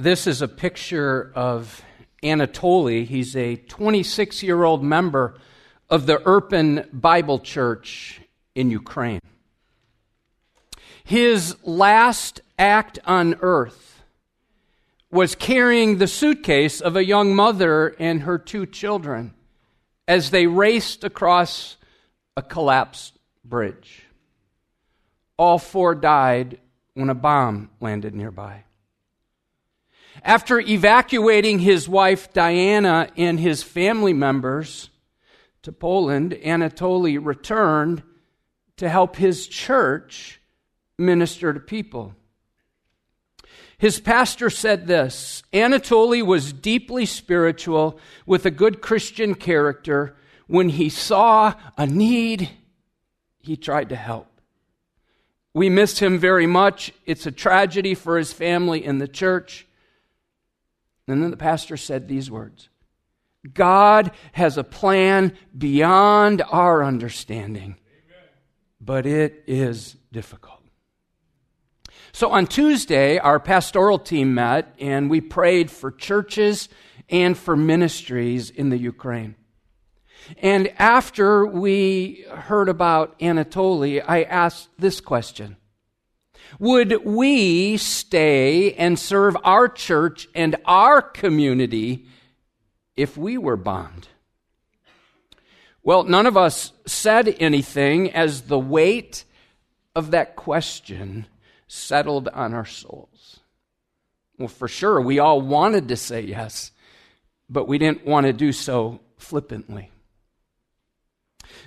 This is a picture of Anatoly. He's a 26 year old member of the Irpin Bible Church in Ukraine. His last act on earth was carrying the suitcase of a young mother and her two children as they raced across a collapsed bridge. All four died when a bomb landed nearby. After evacuating his wife Diana and his family members to Poland, Anatoly returned to help his church minister to people. His pastor said this Anatoly was deeply spiritual with a good Christian character. When he saw a need, he tried to help. We miss him very much. It's a tragedy for his family and the church. And then the pastor said these words God has a plan beyond our understanding, but it is difficult. So on Tuesday, our pastoral team met and we prayed for churches and for ministries in the Ukraine. And after we heard about Anatoly, I asked this question would we stay and serve our church and our community if we were bombed? Well, none of us said anything as the weight of that question settled on our souls. Well, for sure, we all wanted to say yes, but we didn't want to do so flippantly.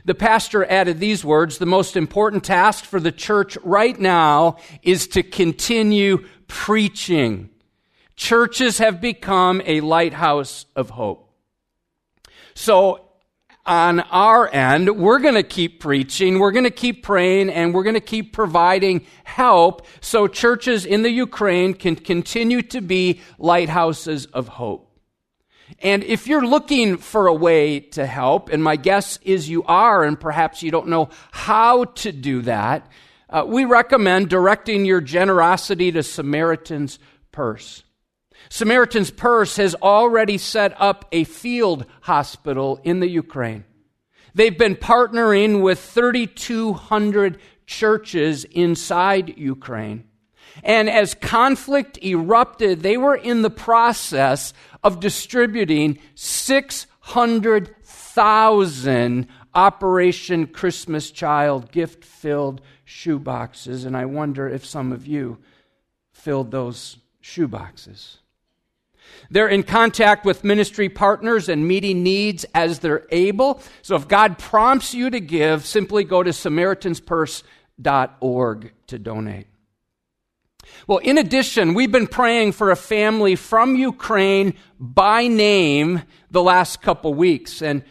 The pastor added these words The most important task for the church right now is to continue preaching. Churches have become a lighthouse of hope. So, on our end, we're going to keep preaching, we're going to keep praying, and we're going to keep providing help so churches in the Ukraine can continue to be lighthouses of hope. And if you're looking for a way to help, and my guess is you are, and perhaps you don't know how to do that, uh, we recommend directing your generosity to Samaritan's Purse. Samaritan's Purse has already set up a field hospital in the Ukraine. They've been partnering with 3,200 churches inside Ukraine. And as conflict erupted, they were in the process of distributing 600,000 Operation Christmas Child gift filled shoeboxes. And I wonder if some of you filled those shoeboxes. They're in contact with ministry partners and meeting needs as they're able. So if God prompts you to give, simply go to SamaritansPurse.org to donate. Well, in addition, we've been praying for a family from Ukraine by name the last couple weeks. And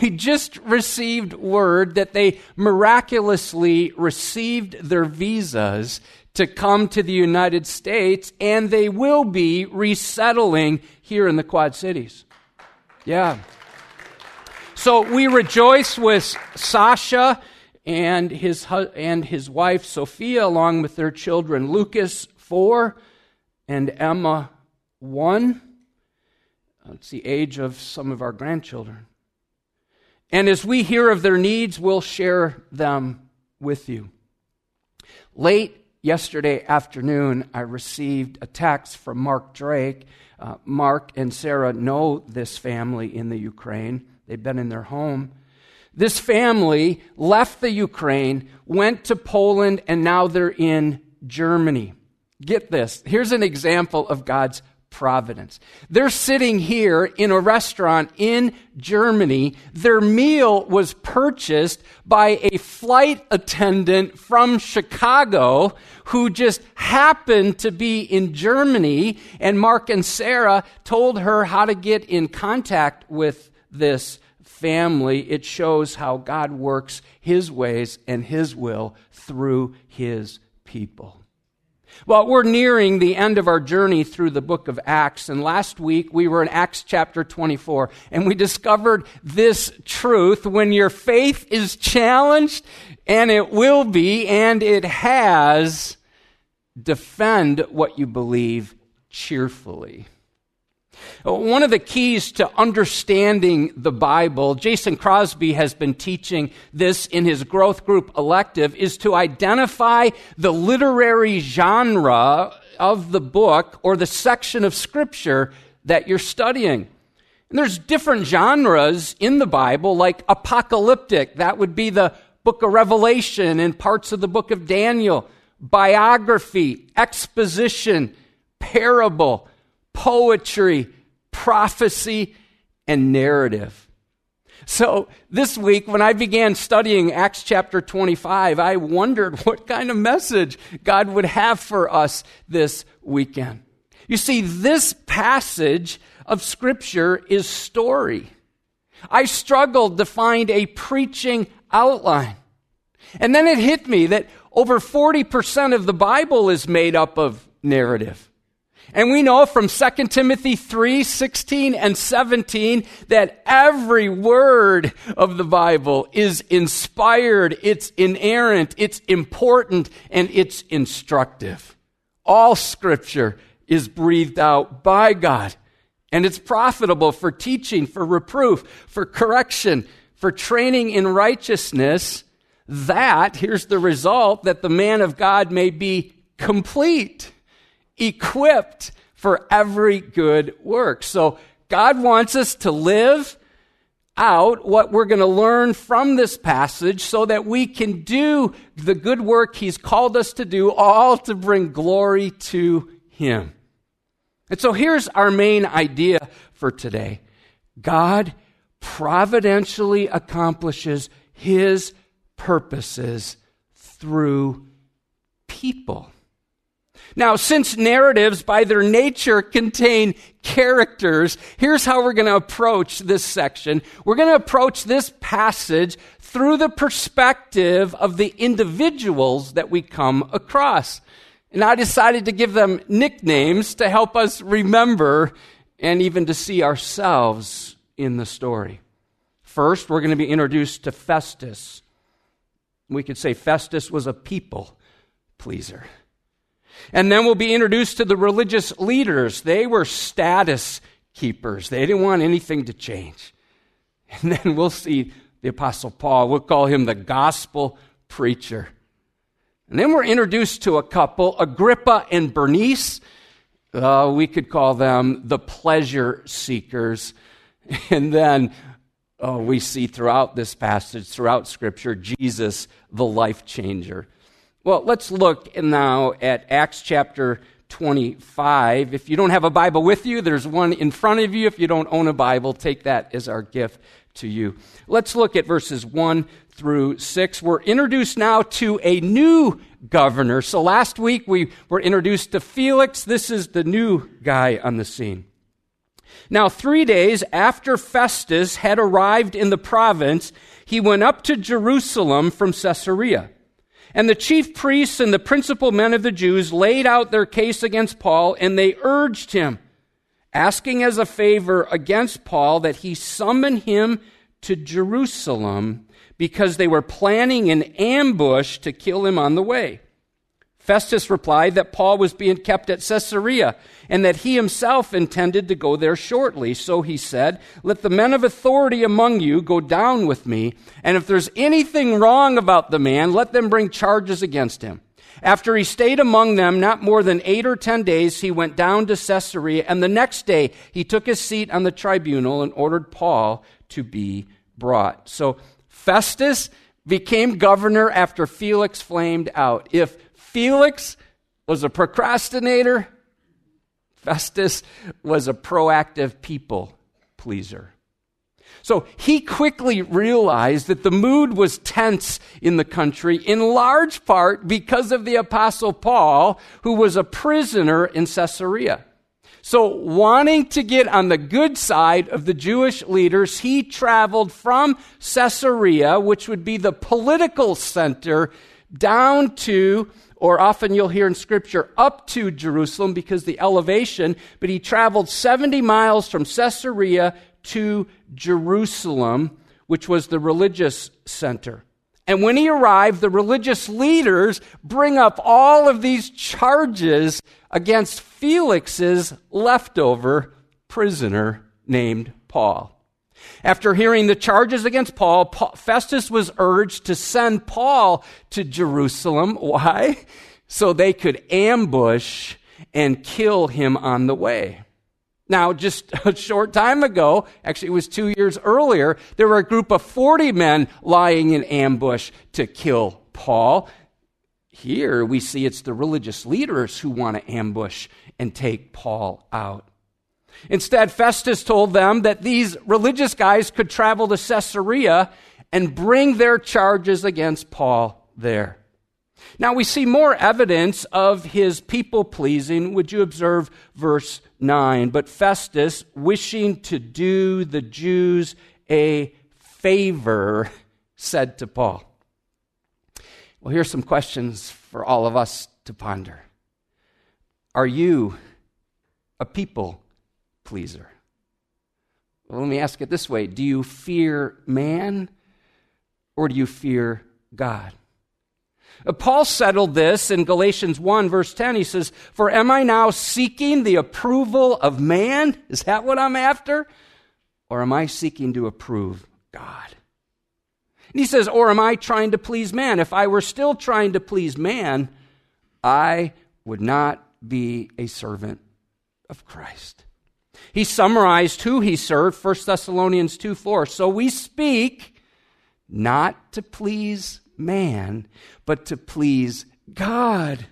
we just received word that they miraculously received their visas to come to the United States and they will be resettling here in the Quad Cities. Yeah. So we rejoice with Sasha and his, and his wife Sophia, along with their children Lucas, four, and Emma, one. It's the age of some of our grandchildren. And as we hear of their needs, we'll share them with you. Late yesterday afternoon, I received a text from Mark Drake. Uh, Mark and Sarah know this family in the Ukraine, they've been in their home. This family left the Ukraine, went to Poland, and now they're in Germany. Get this. Here's an example of God's providence. They're sitting here in a restaurant in Germany. Their meal was purchased by a flight attendant from Chicago who just happened to be in Germany. And Mark and Sarah told her how to get in contact with this family, it shows how God works His ways and His will through His people. Well, we're nearing the end of our journey through the book of Acts, and last week we were in Acts chapter 24, and we discovered this truth. When your faith is challenged, and it will be, and it has, defend what you believe cheerfully. One of the keys to understanding the Bible, Jason Crosby has been teaching this in his growth group elective, is to identify the literary genre of the book or the section of Scripture that you're studying. And there's different genres in the Bible, like apocalyptic, that would be the book of Revelation and parts of the book of Daniel, biography, exposition, parable poetry, prophecy, and narrative. So this week, when I began studying Acts chapter 25, I wondered what kind of message God would have for us this weekend. You see, this passage of Scripture is story. I struggled to find a preaching outline. And then it hit me that over 40% of the Bible is made up of narrative. And we know from 2 Timothy 3 16 and 17 that every word of the Bible is inspired, it's inerrant, it's important, and it's instructive. All scripture is breathed out by God, and it's profitable for teaching, for reproof, for correction, for training in righteousness. That, here's the result, that the man of God may be complete equipped for every good work. So God wants us to live out what we're going to learn from this passage so that we can do the good work He's called us to do, all to bring glory to Him. And so here's our main idea for today God providentially accomplishes His purposes through people. Now, since narratives by their nature contain characters, here's how we're going to approach this section. We're going to approach this passage through the perspective of the individuals that we come across. And I decided to give them nicknames to help us remember and even to see ourselves in the story. First, we're going to be introduced to Festus. We could say Festus was a people pleaser. And then we'll be introduced to the religious leaders. They were status keepers, they didn't want anything to change. And then we'll see the Apostle Paul. We'll call him the gospel preacher. And then we're introduced to a couple, Agrippa and Bernice. Uh, we could call them the pleasure seekers. And then uh, we see throughout this passage, throughout Scripture, Jesus, the life changer. Well, let's look now at Acts chapter 25. If you don't have a Bible with you, there's one in front of you. If you don't own a Bible, take that as our gift to you. Let's look at verses 1 through 6. We're introduced now to a new governor. So last week we were introduced to Felix. This is the new guy on the scene. Now, three days after Festus had arrived in the province, he went up to Jerusalem from Caesarea. And the chief priests and the principal men of the Jews laid out their case against Paul, and they urged him, asking as a favor against Paul that he summon him to Jerusalem because they were planning an ambush to kill him on the way. Festus replied that Paul was being kept at Caesarea and that he himself intended to go there shortly. So he said, Let the men of authority among you go down with me, and if there's anything wrong about the man, let them bring charges against him. After he stayed among them not more than eight or ten days, he went down to Caesarea, and the next day he took his seat on the tribunal and ordered Paul to be brought. So Festus became governor after Felix flamed out. If Felix was a procrastinator. Festus was a proactive people pleaser. So he quickly realized that the mood was tense in the country, in large part because of the Apostle Paul, who was a prisoner in Caesarea. So, wanting to get on the good side of the Jewish leaders, he traveled from Caesarea, which would be the political center, down to or often you'll hear in Scripture up to Jerusalem because the elevation, but he traveled 70 miles from Caesarea to Jerusalem, which was the religious center. And when he arrived, the religious leaders bring up all of these charges against Felix's leftover prisoner named Paul. After hearing the charges against Paul, Festus was urged to send Paul to Jerusalem. Why? So they could ambush and kill him on the way. Now, just a short time ago, actually it was two years earlier, there were a group of 40 men lying in ambush to kill Paul. Here we see it's the religious leaders who want to ambush and take Paul out. Instead, Festus told them that these religious guys could travel to Caesarea and bring their charges against Paul there. Now we see more evidence of his people pleasing. Would you observe verse 9? But Festus, wishing to do the Jews a favor, said to Paul. Well, here's some questions for all of us to ponder. Are you a people pleaser? Well, let me ask it this way Do you fear man or do you fear God? Uh, Paul settled this in Galatians 1, verse 10. He says, For am I now seeking the approval of man? Is that what I'm after? Or am I seeking to approve God? And he says, Or am I trying to please man? If I were still trying to please man, I would not be a servant of Christ. He summarized who he served, 1 Thessalonians 2 4. So we speak not to please man, but to please God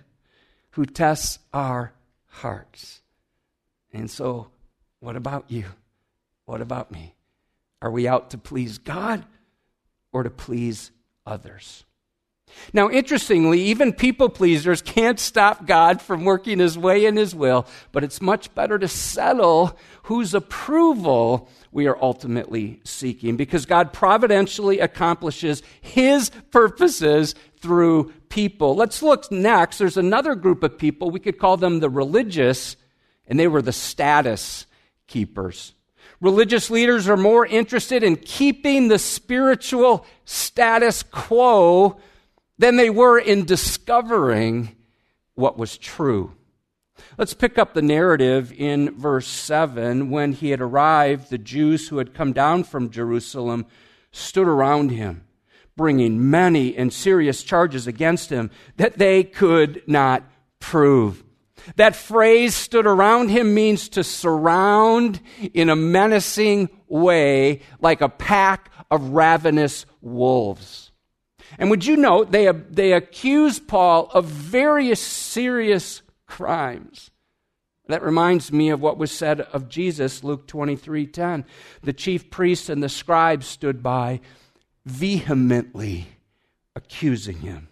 who tests our hearts. And so, what about you? What about me? Are we out to please God or to please others? Now, interestingly, even people pleasers can't stop God from working his way in his will, but it's much better to settle whose approval we are ultimately seeking because God providentially accomplishes his purposes through people. Let's look next. There's another group of people. We could call them the religious, and they were the status keepers. Religious leaders are more interested in keeping the spiritual status quo than they were in discovering what was true. Let's pick up the narrative in verse 7. When he had arrived, the Jews who had come down from Jerusalem stood around him, bringing many and serious charges against him that they could not prove. That phrase stood around him means to surround in a menacing way like a pack of ravenous wolves. And would you note, they, they accuse Paul of various serious crimes. That reminds me of what was said of Jesus, Luke 23 10. The chief priests and the scribes stood by, vehemently accusing him.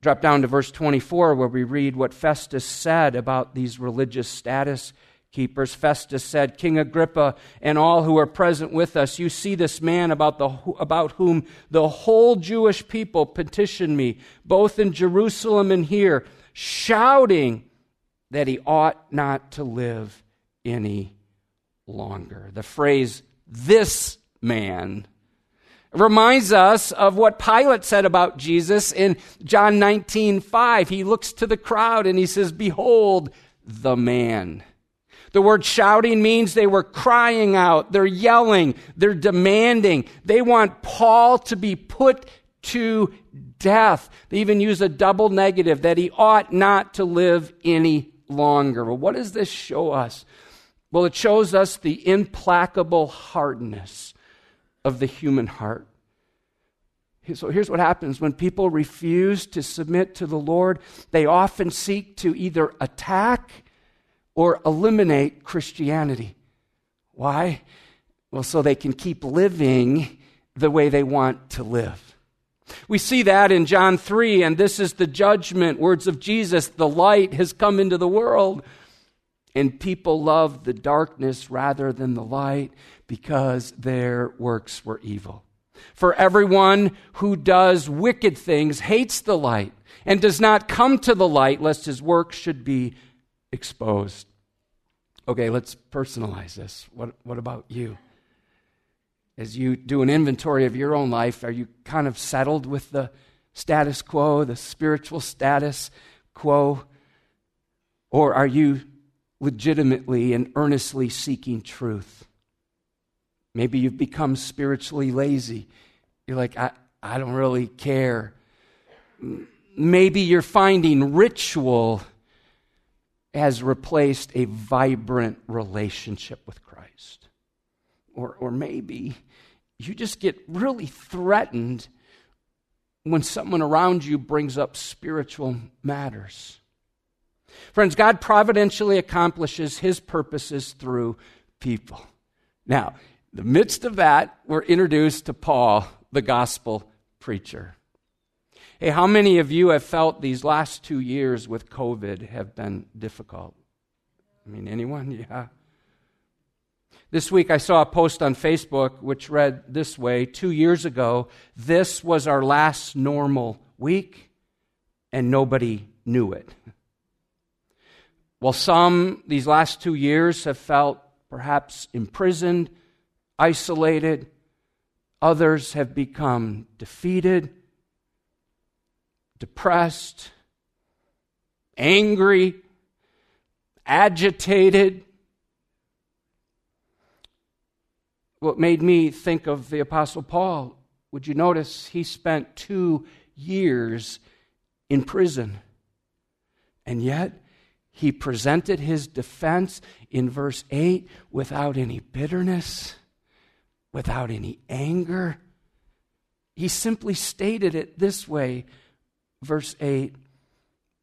Drop down to verse 24, where we read what Festus said about these religious status keepers. Festus said, King Agrippa and all who are present with us, you see this man about, the, about whom the whole Jewish people petitioned me, both in Jerusalem and here, shouting that he ought not to live any longer. The phrase, this man, reminds us of what Pilate said about Jesus in John 19 5. He looks to the crowd and he says, Behold, the man. The word shouting means they were crying out, they're yelling, they're demanding. They want Paul to be put to death. They even use a double negative that he ought not to live any longer. Well, what does this show us? Well, it shows us the implacable hardness of the human heart. So here's what happens when people refuse to submit to the Lord, they often seek to either attack or eliminate Christianity. Why? Well, so they can keep living the way they want to live. We see that in John 3, and this is the judgment, words of Jesus the light has come into the world. And people loved the darkness rather than the light because their works were evil. For everyone who does wicked things hates the light and does not come to the light lest his work should be exposed. Okay, let's personalize this. What, what about you? as you do an inventory of your own life, are you kind of settled with the status quo, the spiritual status quo? Or are you legitimately and earnestly seeking truth? Maybe you've become spiritually lazy. You're like, I, I don't really care. Maybe you're finding ritual has replaced a vibrant relationship with Christ. Or, or maybe you just get really threatened when someone around you brings up spiritual matters. Friends, God providentially accomplishes his purposes through people. Now, in the midst of that, we're introduced to Paul, the gospel preacher. Hey, how many of you have felt these last two years with COVID have been difficult? I mean, anyone? Yeah. This week I saw a post on Facebook which read this way Two years ago, this was our last normal week, and nobody knew it. While some, these last two years, have felt perhaps imprisoned, isolated, others have become defeated depressed, angry, agitated. What made me think of the Apostle Paul, would you notice he spent two years in prison. And yet, he presented his defense in verse 8 without any bitterness, without any anger. He simply stated it this way verse 8,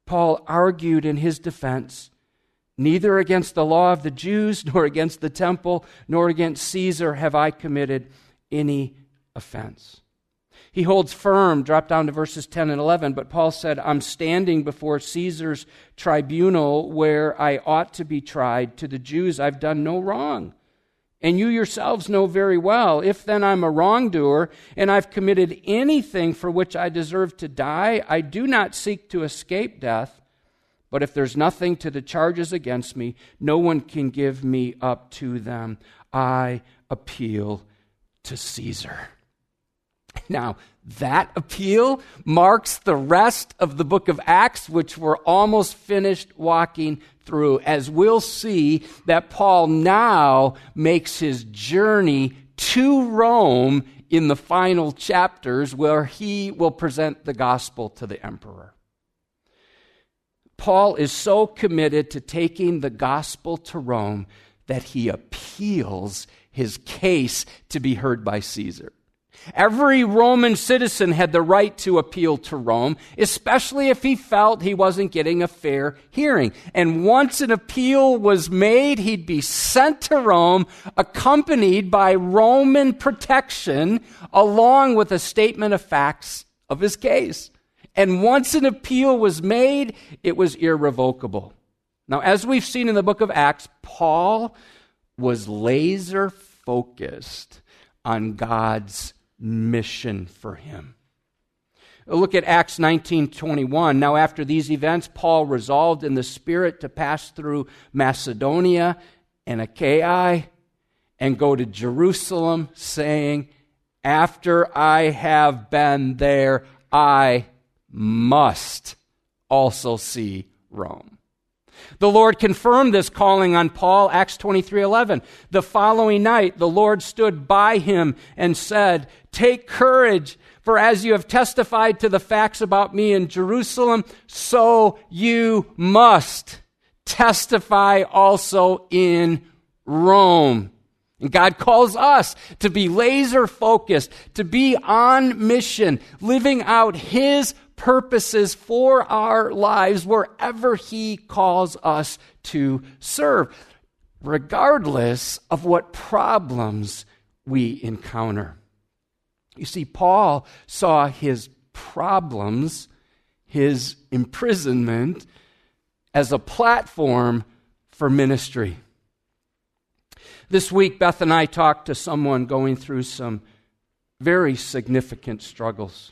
Paul argued in his defense Neither against the law of the Jews, nor against the temple, nor against Caesar have I committed any offense. He holds firm, drop down to verses 10 and 11, but Paul said, I'm standing before Caesar's tribunal where I ought to be tried. To the Jews, I've done no wrong and you yourselves know very well, if then I'm a wrongdoer and I've committed anything for which I deserve to die, I do not seek to escape death. But if there's nothing to the charges against me, no one can give me up to them. I appeal to Caesar. Now, that appeal marks the rest of the book of Acts, which we're almost finished walking through, as we'll see that Paul now makes his journey to Rome in the final chapters where he will present the gospel to the emperor. Paul is so committed to taking the gospel to Rome that he appeals his case to be heard by Caesar. Every Roman citizen had the right to appeal to Rome, especially if he felt he wasn't getting a fair hearing. And once an appeal was made, he'd be sent to Rome, accompanied by Roman protection, along with a statement of facts of his case. And once an appeal was made, it was irrevocable. Now, as we've seen in the book of Acts, Paul was laser focused on God's mission for him. Look at Acts 19:21. Now after these events Paul resolved in the spirit to pass through Macedonia and Achaia and go to Jerusalem saying, "After I have been there, I must also see Rome." The Lord confirmed this calling on Paul, Acts 23:11. The following night, the Lord stood by him and said, "Take courage, for as you have testified to the facts about me in Jerusalem, so you must testify also in Rome." And God calls us to be laser focused, to be on mission, living out His purposes for our lives wherever He calls us to serve, regardless of what problems we encounter. You see, Paul saw his problems, his imprisonment, as a platform for ministry. This week, Beth and I talked to someone going through some very significant struggles.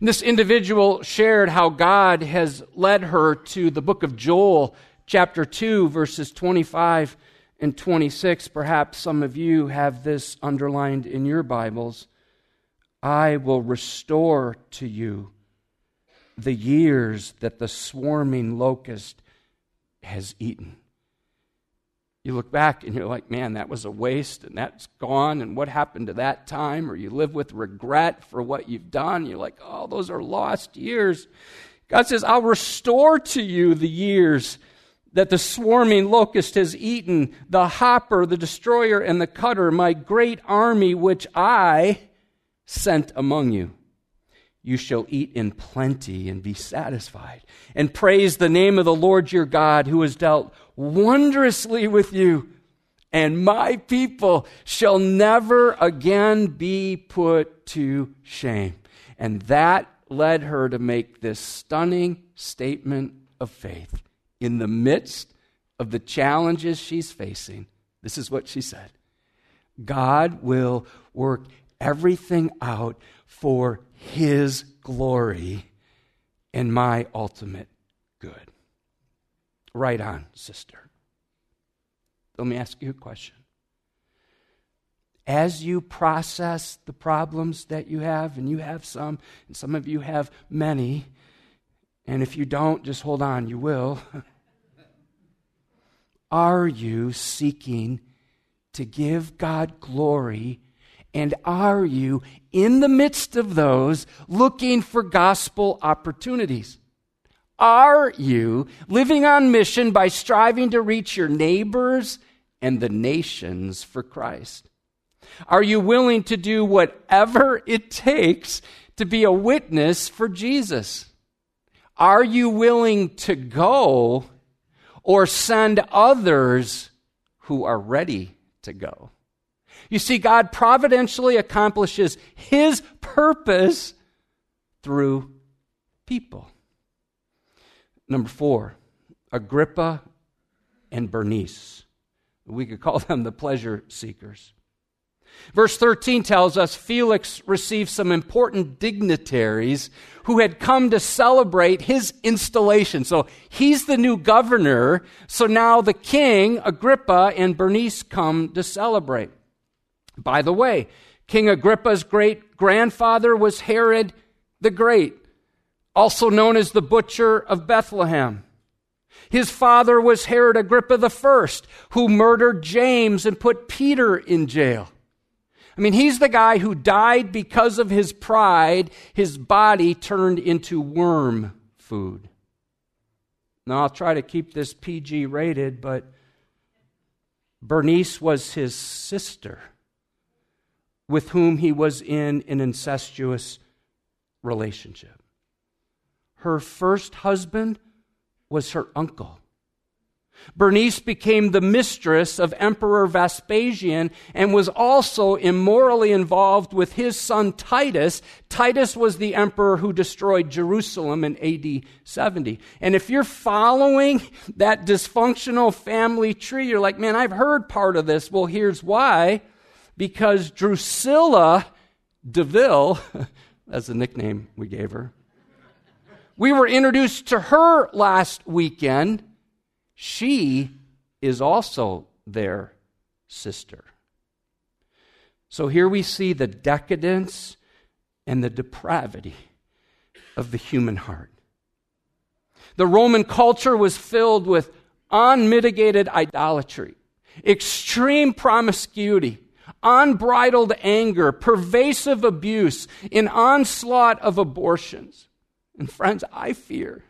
This individual shared how God has led her to the book of Joel, chapter 2, verses 25 and 26, perhaps some of you have this underlined in your Bibles I will restore to you the years that the swarming locust has eaten. You look back and you're like, man, that was a waste and that's gone. And what happened to that time? Or you live with regret for what you've done. You're like, oh, those are lost years. God says, I'll restore to you the years that the swarming locust has eaten, the hopper, the destroyer, and the cutter, my great army which I sent among you. You shall eat in plenty and be satisfied, and praise the name of the Lord your God, who has dealt wondrously with you. And my people shall never again be put to shame. And that led her to make this stunning statement of faith in the midst of the challenges she's facing, this is what she said God will work everything out for His glory and my ultimate good. Right on, sister. Let me ask you a question. As you process the problems that you have, and you have some, and some of you have many, and if you don't, just hold on, you will. Are you seeking to give God glory? And are you, in the midst of those, looking for gospel opportunities? Are you living on mission by striving to reach your neighbors and the nations for Christ? Are you willing to do whatever it takes to be a witness for Jesus? Are you willing to go or send others who are ready to go? You see, God providentially accomplishes His purpose through people. Number four, Agrippa and Bernice. We could call them the pleasure seekers. Verse 13 tells us Felix received some important dignitaries who had come to celebrate his installation. So he's the new governor. So now the king, Agrippa, and Bernice come to celebrate. By the way, King Agrippa's great grandfather was Herod the Great, also known as the Butcher of Bethlehem. His father was Herod Agrippa I, who murdered James and put Peter in jail. I mean, he's the guy who died because of his pride. His body turned into worm food. Now, I'll try to keep this PG rated, but Bernice was his sister with whom he was in an incestuous relationship. Her first husband was her uncle. Bernice became the mistress of Emperor Vespasian and was also immorally involved with his son Titus. Titus was the emperor who destroyed Jerusalem in AD 70. And if you're following that dysfunctional family tree, you're like, man, I've heard part of this. Well, here's why. Because Drusilla DeVille, that's the nickname we gave her, we were introduced to her last weekend she is also their sister. So here we see the decadence and the depravity of the human heart. The Roman culture was filled with unmitigated idolatry, extreme promiscuity, unbridled anger, pervasive abuse, an onslaught of abortions. And friends, I fear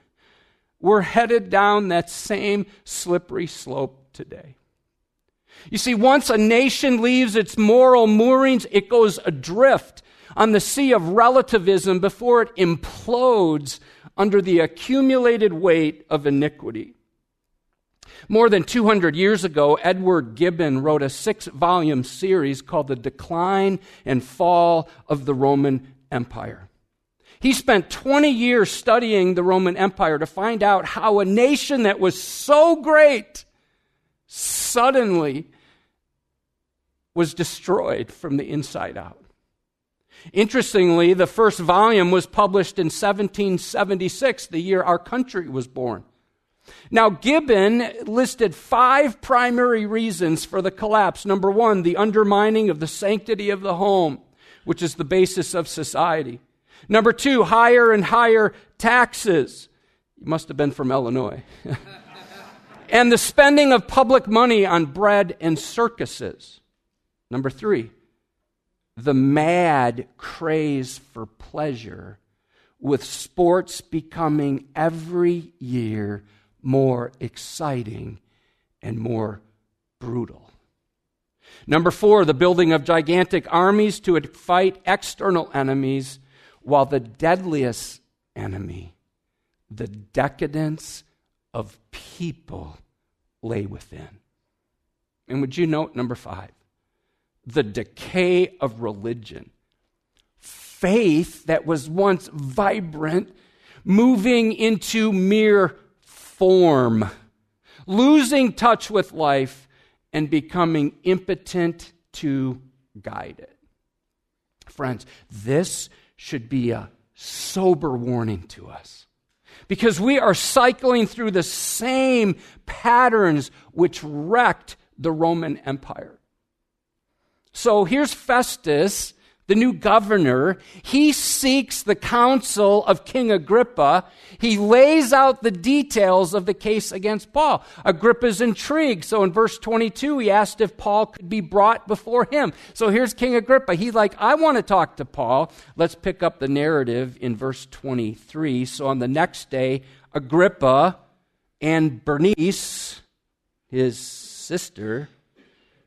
we're headed down that same slippery slope today. You see, once a nation leaves its moral moorings, it goes adrift on the sea of relativism before it implodes under the accumulated weight of iniquity. More than 200 years ago, Edward Gibbon wrote a six volume series called The Decline and Fall of the Roman Empire. He spent 20 years studying the Roman Empire to find out how a nation that was so great suddenly was destroyed from the inside out. Interestingly, the first volume was published in 1776, the year our country was born. Now, Gibbon listed five primary reasons for the collapse. Number one, the undermining of the sanctity of the home, which is the basis of society. Number two, higher and higher taxes. You must have been from Illinois. and the spending of public money on bread and circuses. Number three, the mad craze for pleasure, with sports becoming every year more exciting and more brutal. Number four, the building of gigantic armies to fight external enemies, while the deadliest enemy, the decadence of people, lay within. And would you note number five, the decay of religion? Faith that was once vibrant, moving into mere form, losing touch with life, and becoming impotent to guide it. Friends, this should be a sober warning to us because we are cycling through the same patterns which wrecked the Roman Empire. So here's Festus the new governor, he seeks the counsel of King Agrippa. He lays out the details of the case against Paul. Agrippa's intrigued. So in verse 22, he asked if Paul could be brought before him. So here's King Agrippa. He's like, I want to talk to Paul. Let's pick up the narrative in verse 23. So on the next day, Agrippa and Bernice, his sister,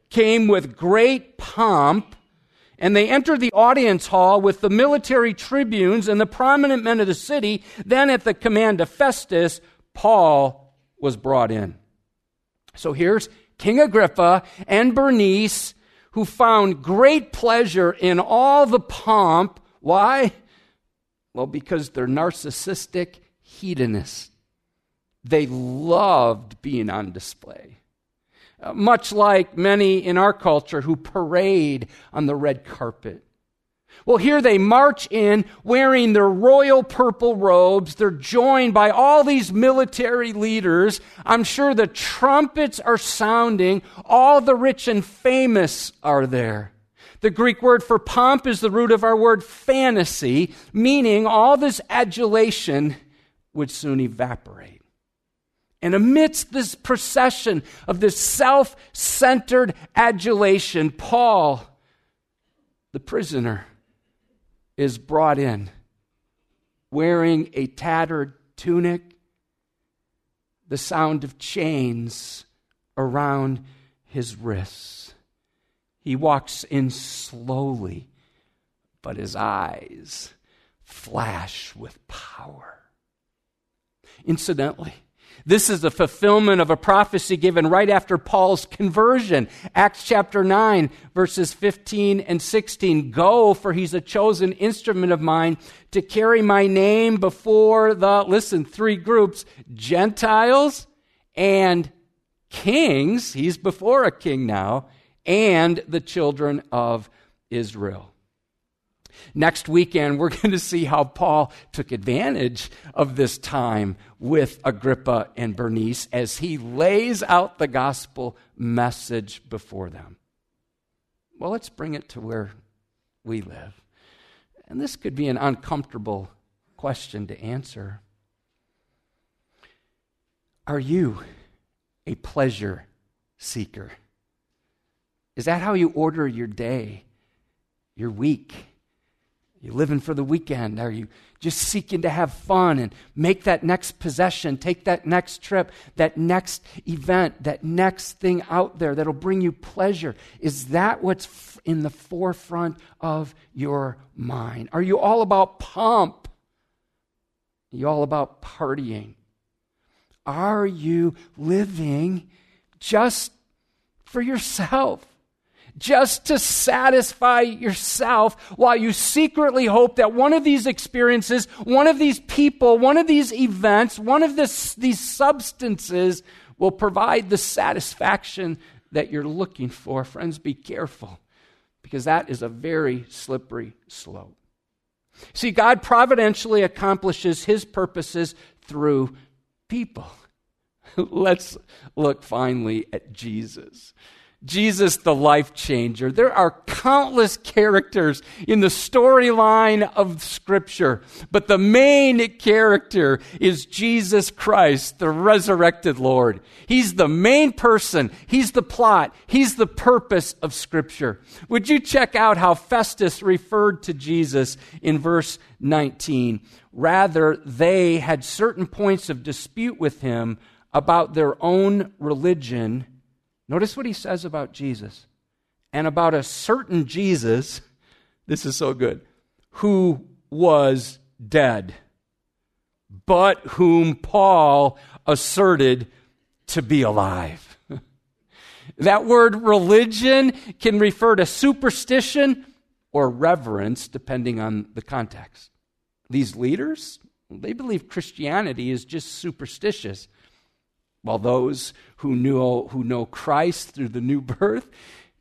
came with great pomp and they entered the audience hall with the military tribunes and the prominent men of the city. Then, at the command of Festus, Paul was brought in. So here's King Agrippa and Bernice, who found great pleasure in all the pomp. Why? Well, because they're narcissistic hedonists. They loved being on display. Uh, much like many in our culture who parade on the red carpet. Well, here they march in wearing their royal purple robes. They're joined by all these military leaders. I'm sure the trumpets are sounding. All the rich and famous are there. The Greek word for pomp is the root of our word fantasy, meaning all this adulation would soon evaporate. And amidst this procession of this self centered adulation, Paul, the prisoner, is brought in wearing a tattered tunic, the sound of chains around his wrists. He walks in slowly, but his eyes flash with power. Incidentally, this is the fulfillment of a prophecy given right after Paul's conversion. Acts chapter 9, verses 15 and 16. Go, for he's a chosen instrument of mine to carry my name before the, listen, three groups Gentiles and kings. He's before a king now, and the children of Israel. Next weekend, we're going to see how Paul took advantage of this time with Agrippa and Bernice as he lays out the gospel message before them. Well, let's bring it to where we live. And this could be an uncomfortable question to answer. Are you a pleasure seeker? Is that how you order your day, your week? You living for the weekend? Are you just seeking to have fun and make that next possession, take that next trip, that next event, that next thing out there that'll bring you pleasure? Is that what's in the forefront of your mind? Are you all about pomp? Are you all about partying? Are you living just for yourself? Just to satisfy yourself while you secretly hope that one of these experiences, one of these people, one of these events, one of this, these substances will provide the satisfaction that you're looking for. Friends, be careful because that is a very slippery slope. See, God providentially accomplishes his purposes through people. Let's look finally at Jesus. Jesus, the life changer. There are countless characters in the storyline of Scripture, but the main character is Jesus Christ, the resurrected Lord. He's the main person, He's the plot, He's the purpose of Scripture. Would you check out how Festus referred to Jesus in verse 19? Rather, they had certain points of dispute with him about their own religion Notice what he says about Jesus and about a certain Jesus. This is so good. Who was dead, but whom Paul asserted to be alive. that word religion can refer to superstition or reverence, depending on the context. These leaders, they believe Christianity is just superstitious. While those who know, who know Christ through the new birth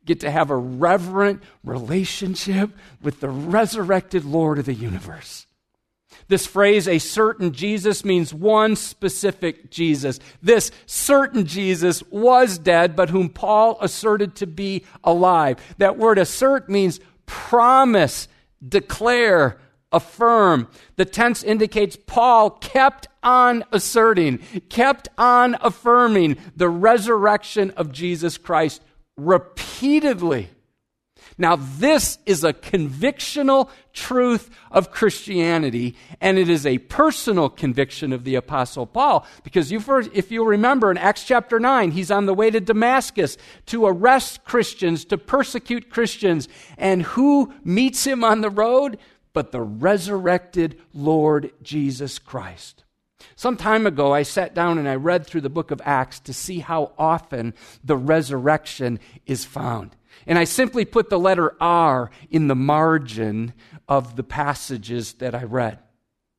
get to have a reverent relationship with the resurrected Lord of the universe. This phrase, a certain Jesus, means one specific Jesus. This certain Jesus was dead, but whom Paul asserted to be alive. That word assert means promise, declare, affirm. The tense indicates Paul kept on asserting, kept on affirming the resurrection of Jesus Christ repeatedly. Now, this is a convictional truth of Christianity, and it is a personal conviction of the Apostle Paul. Because you first, if you remember in Acts chapter 9, he's on the way to Damascus to arrest Christians, to persecute Christians. And who meets him on the road? But the resurrected Lord Jesus Christ. Some time ago, I sat down and I read through the book of Acts to see how often the resurrection is found. And I simply put the letter R in the margin of the passages that I read.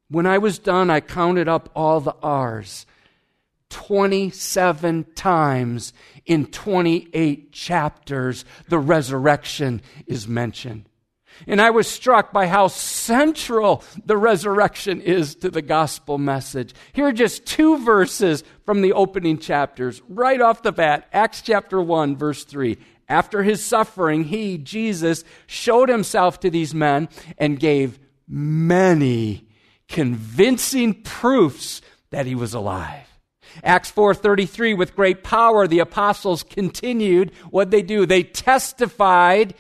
When I was done, I counted up all the R's. 27 times in 28 chapters, the resurrection is mentioned. And I was struck by how central the resurrection is to the gospel message. Here are just two verses from the opening chapters, right off the bat. Acts chapter 1, verse 3. After his suffering, he, Jesus, showed himself to these men and gave many convincing proofs that he was alive. Acts 4:33 with great power the apostles continued what they do they testified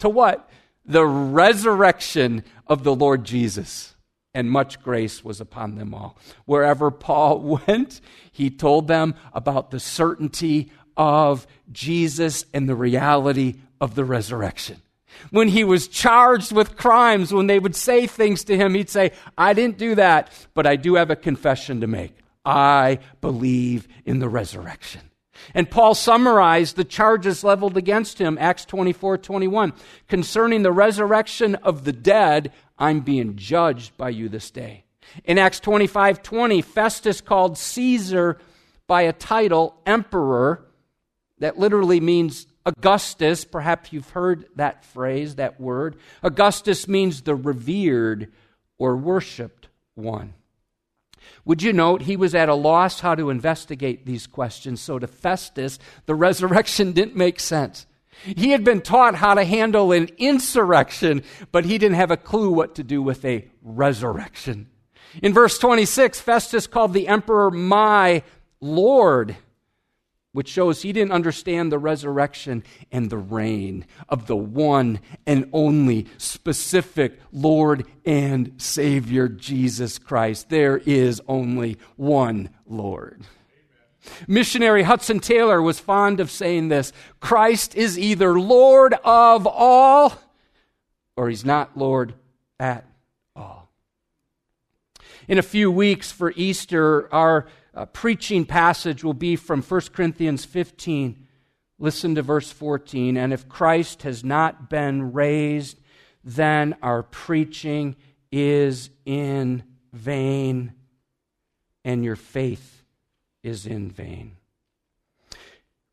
to what the resurrection of the Lord Jesus. And much grace was upon them all. Wherever Paul went, he told them about the certainty of Jesus and the reality of the resurrection. When he was charged with crimes, when they would say things to him, he'd say, I didn't do that, but I do have a confession to make. I believe in the resurrection. And Paul summarized the charges leveled against him, Acts 24 21. Concerning the resurrection of the dead, I'm being judged by you this day. In Acts 25 20, Festus called Caesar by a title, emperor, that literally means Augustus. Perhaps you've heard that phrase, that word. Augustus means the revered or worshiped one. Would you note he was at a loss how to investigate these questions, so to Festus, the resurrection didn't make sense. He had been taught how to handle an insurrection, but he didn't have a clue what to do with a resurrection. In verse 26, Festus called the emperor my Lord which shows he didn't understand the resurrection and the reign of the one and only specific Lord and Savior, Jesus Christ. There is only one Lord. Missionary Hudson Taylor was fond of saying this Christ is either Lord of all or he's not Lord at all. In a few weeks for Easter, our uh, preaching passage will be from 1 Corinthians 15. Listen to verse 14. And if Christ has not been raised, then our preaching is in vain, and your faith is in vain.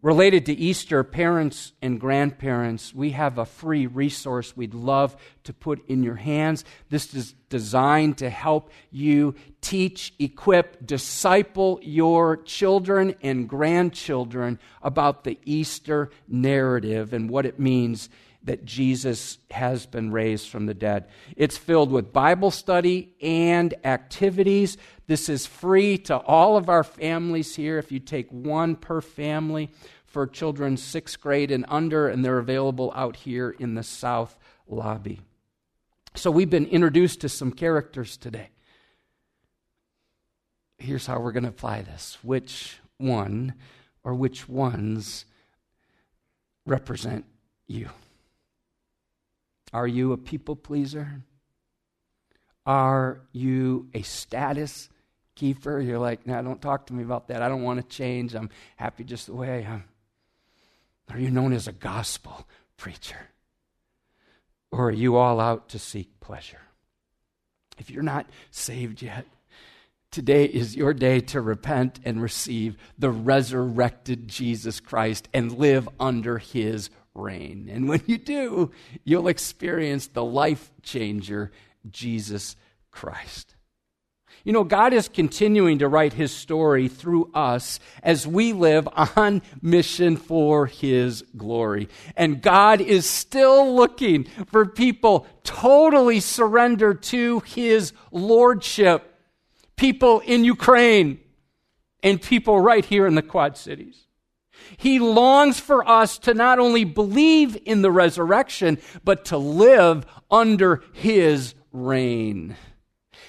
Related to Easter, parents and grandparents, we have a free resource we'd love to put in your hands. This is designed to help you teach, equip, disciple your children and grandchildren about the Easter narrative and what it means that Jesus has been raised from the dead. It's filled with Bible study and activities. This is free to all of our families here if you take one per family for children sixth grade and under, and they're available out here in the south lobby. So we've been introduced to some characters today. Here's how we're going to apply this. Which one or which ones represent you? Are you a people pleaser? Are you a status keeper? You're like, no, don't talk to me about that. I don't want to change. I'm happy just the way I am. Are you known as a gospel preacher? Or are you all out to seek pleasure? If you're not saved yet, today is your day to repent and receive the resurrected Jesus Christ and live under his reign. And when you do, you'll experience the life changer, Jesus Christ. You know, God is continuing to write his story through us as we live on mission for his glory. And God is still looking for people totally surrendered to his lordship. People in Ukraine and people right here in the Quad Cities. He longs for us to not only believe in the resurrection, but to live under his reign.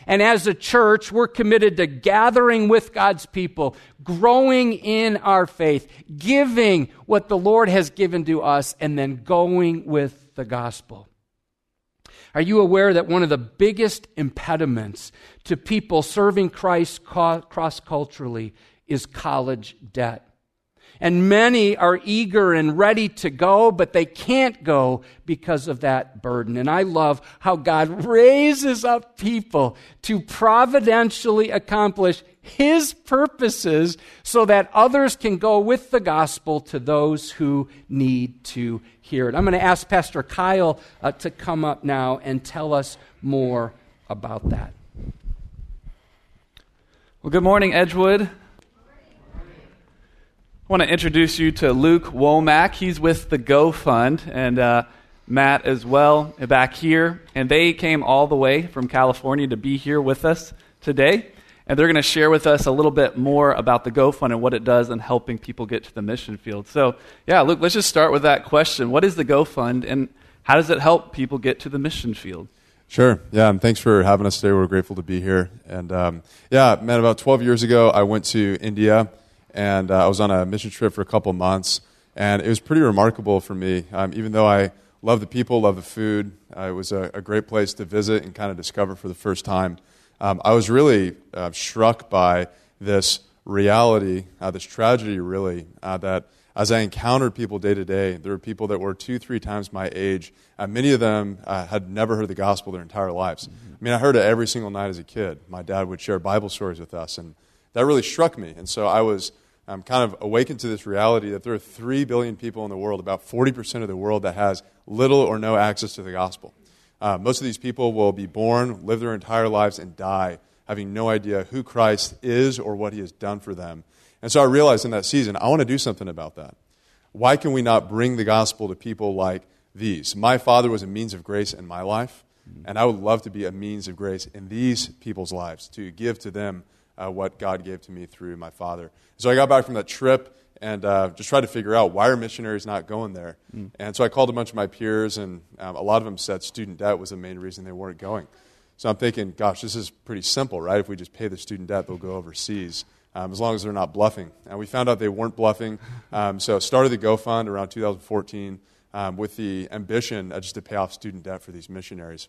And as a church, we're committed to gathering with God's people, growing in our faith, giving what the Lord has given to us, and then going with the gospel. Are you aware that one of the biggest impediments to people serving Christ cross culturally is college debt? And many are eager and ready to go, but they can't go because of that burden. And I love how God raises up people to providentially accomplish His purposes so that others can go with the gospel to those who need to hear it. I'm going to ask Pastor Kyle uh, to come up now and tell us more about that. Well, good morning, Edgewood. I want to introduce you to Luke Womack. He's with the Go Fund, and uh, Matt as well back here. And they came all the way from California to be here with us today. And they're going to share with us a little bit more about the Go Fund and what it does in helping people get to the mission field. So, yeah, Luke, let's just start with that question. What is the Go Fund, and how does it help people get to the mission field? Sure. Yeah, and thanks for having us today. We're grateful to be here. And um, yeah, man, about 12 years ago, I went to India and uh, I was on a mission trip for a couple months, and it was pretty remarkable for me. Um, even though I love the people, love the food, uh, it was a, a, great place to visit and kind of discover for the first time. Um, I was really uh, struck by this reality, uh, this tragedy, really, uh, that as I encountered people day to day, there were people that were two, three times my age. Uh, many of them uh, had never heard the gospel their entire lives. Mm-hmm. I mean, I heard it every single night as a kid. My dad would share Bible stories with us, and that really struck me. And so I was I'm kind of awakened to this reality that there are 3 billion people in the world, about 40% of the world, that has little or no access to the gospel. Uh, most of these people will be born, live their entire lives, and die having no idea who Christ is or what he has done for them. And so I realized in that season, I want to do something about that. Why can we not bring the gospel to people like these? My father was a means of grace in my life, and I would love to be a means of grace in these people's lives, to give to them uh, what God gave to me through my father. So I got back from that trip and uh, just tried to figure out why are missionaries not going there. Mm. And so I called a bunch of my peers, and um, a lot of them said student debt was the main reason they weren't going. So I'm thinking, gosh, this is pretty simple, right? If we just pay the student debt, they'll go overseas. Um, as long as they're not bluffing. And we found out they weren't bluffing. Um, so started the Go Fund around 2014 um, with the ambition uh, just to pay off student debt for these missionaries.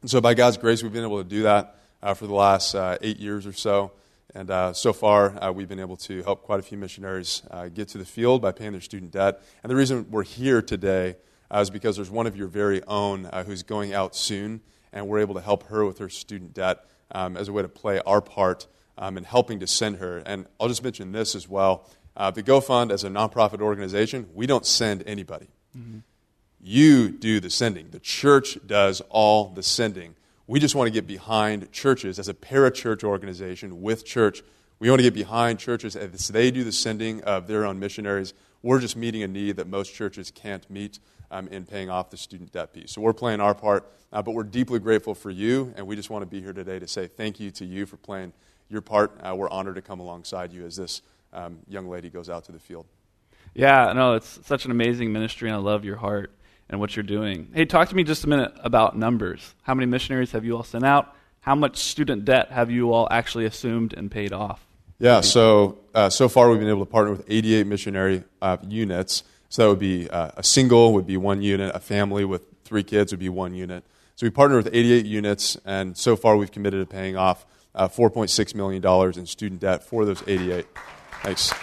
And so by God's grace, we've been able to do that for the last uh, eight years or so. And uh, so far, uh, we've been able to help quite a few missionaries uh, get to the field by paying their student debt. And the reason we're here today uh, is because there's one of your very own who's going out soon, and we're able to help her with her student debt um, as a way to play our part um, in helping to send her. And I'll just mention this as well. Uh, the GoFund, as a nonprofit organization, we don't send anybody. Mm-hmm. You do the sending. The church does all the sending. We just want to get behind churches as a parachurch organization with church. We want to get behind churches as they do the sending of their own missionaries. We're just meeting a need that most churches can't meet um, in paying off the student debt piece. So we're playing our part, uh, but we're deeply grateful for you, and we just want to be here today to say thank you to you for playing your part. Uh, we're honored to come alongside you as this um, young lady goes out to the field. Yeah, no, it's such an amazing ministry, and I love your heart and what you're doing. Hey, talk to me just a minute about numbers. How many missionaries have you all sent out? How much student debt have you all actually assumed and paid off? Yeah, so uh, so far we've been able to partner with 88 missionary uh, units. So that would be uh, a single would be one unit, a family with three kids would be one unit. So we partnered with 88 units, and so far we've committed to paying off uh, $4.6 million in student debt for those 88. Thanks.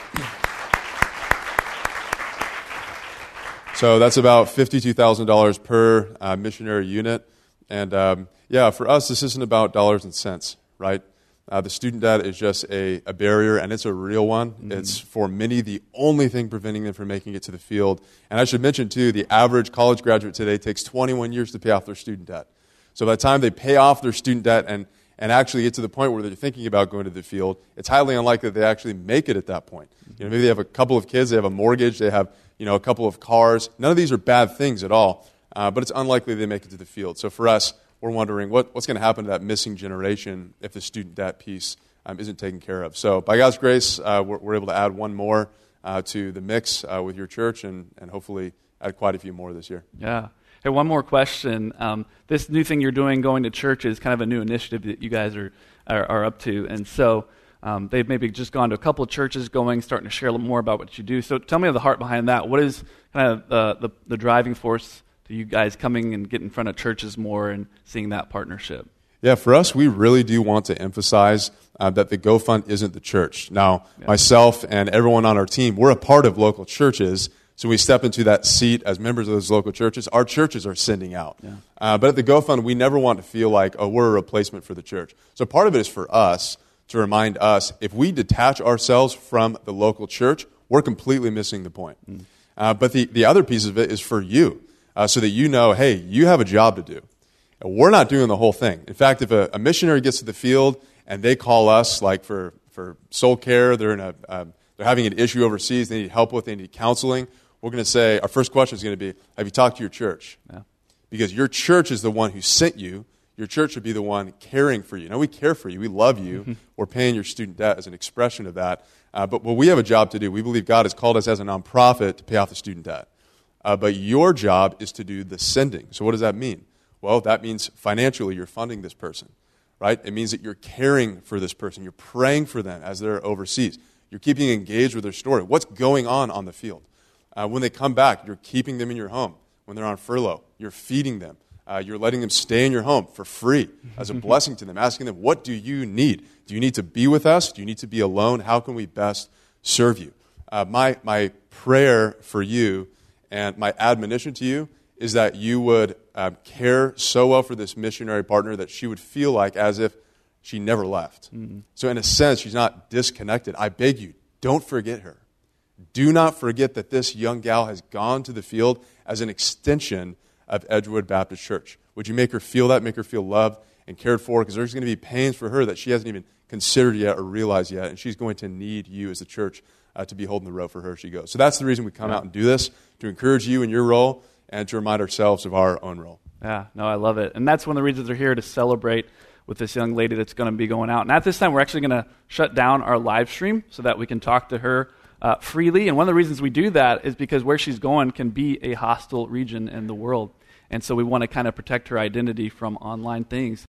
So that's about $52,000 per uh, missionary unit. And um, yeah, for us, this isn't about dollars and cents, right? Uh, the student debt is just a, a, barrier, and it's a real one. Mm-hmm. It's for many the only thing preventing them from making it to the field. And I should mention, too, the average college graduate today takes 21 years to pay off their student debt. So by the time they pay off their student debt and, and actually get to the point where they're thinking about going to the field, it's highly unlikely that they actually make it at that point. You know, maybe they have a couple of kids, they have a mortgage, they have you know, a couple of cars. None of these are bad things at all, uh, but it's unlikely they make it to the field. So for us, we're wondering what, what's going to happen to that missing generation if the student debt piece um, isn't taken care of. So by God's grace, uh, we're, we're, able to add one more uh, to the mix uh, with your church and, and hopefully add quite a few more this year. Yeah. Hey, one more question. Um, this new thing you're doing, going to church, is kind of a new initiative that you guys are, are, are up to. And so um, they've maybe just gone to a couple of churches going, starting to share a little more about what you do. So tell me of the heart behind that. What is kind of the, the, the driving force to you guys coming and get in front of churches more and seeing that partnership? Yeah, for us, we really do want to emphasize uh, that the GoFund isn't the church. Now, yeah. myself and everyone on our team, we're a part of local churches. So we step into that seat as members of those local churches. Our churches are sending out. Yeah. Uh, but at the GoFund, we never want to feel like, oh, we're a replacement for the church. So part of it is for us to remind us if we detach ourselves from the local church, we're completely missing the point. Mm. Uh, but the, the other piece of it is for you, uh, so that you know, hey, you have a job to do. We're not doing the whole thing. In fact, if a, a missionary gets to the field and they call us, like for, for soul care, they're, in a, uh, they're having an issue overseas, they need help with, they need counseling, we're going to say, our first question is going to be, have you talked to your church? Yeah. Because your church is the one who sent you your church should be the one caring for you. Now, we care for you. We love you. Mm-hmm. We're paying your student debt as an expression of that. Uh, but well, we have a job to do. We believe God has called us as a nonprofit to pay off the student debt. Uh, but your job is to do the sending. So, what does that mean? Well, that means financially you're funding this person, right? It means that you're caring for this person. You're praying for them as they're overseas. You're keeping engaged with their story. What's going on on the field? Uh, when they come back, you're keeping them in your home. When they're on furlough, you're feeding them. Uh, you're letting them stay in your home for free as a blessing to them, asking them, What do you need? Do you need to be with us? Do you need to be alone? How can we best serve you? Uh, my, my prayer for you and my admonition to you is that you would uh, care so well for this missionary partner that she would feel like as if she never left. Mm-hmm. So, in a sense, she's not disconnected. I beg you, don't forget her. Do not forget that this young gal has gone to the field as an extension of Edgewood Baptist Church. Would you make her feel that, make her feel loved and cared for? Because there's going to be pains for her that she hasn't even considered yet or realized yet, and she's going to need you as a church uh, to be holding the rope for her as she goes. So that's the reason we come yeah. out and do this to encourage you in your role and to remind ourselves of our own role. Yeah, no, I love it. And that's one of the reasons they're here to celebrate with this young lady that's going to be going out. And at this time, we're actually going to shut down our live stream so that we can talk to her uh, freely. And one of the reasons we do that is because where she's going can be a hostile region in the world. And so we want to kind of protect her identity from online things.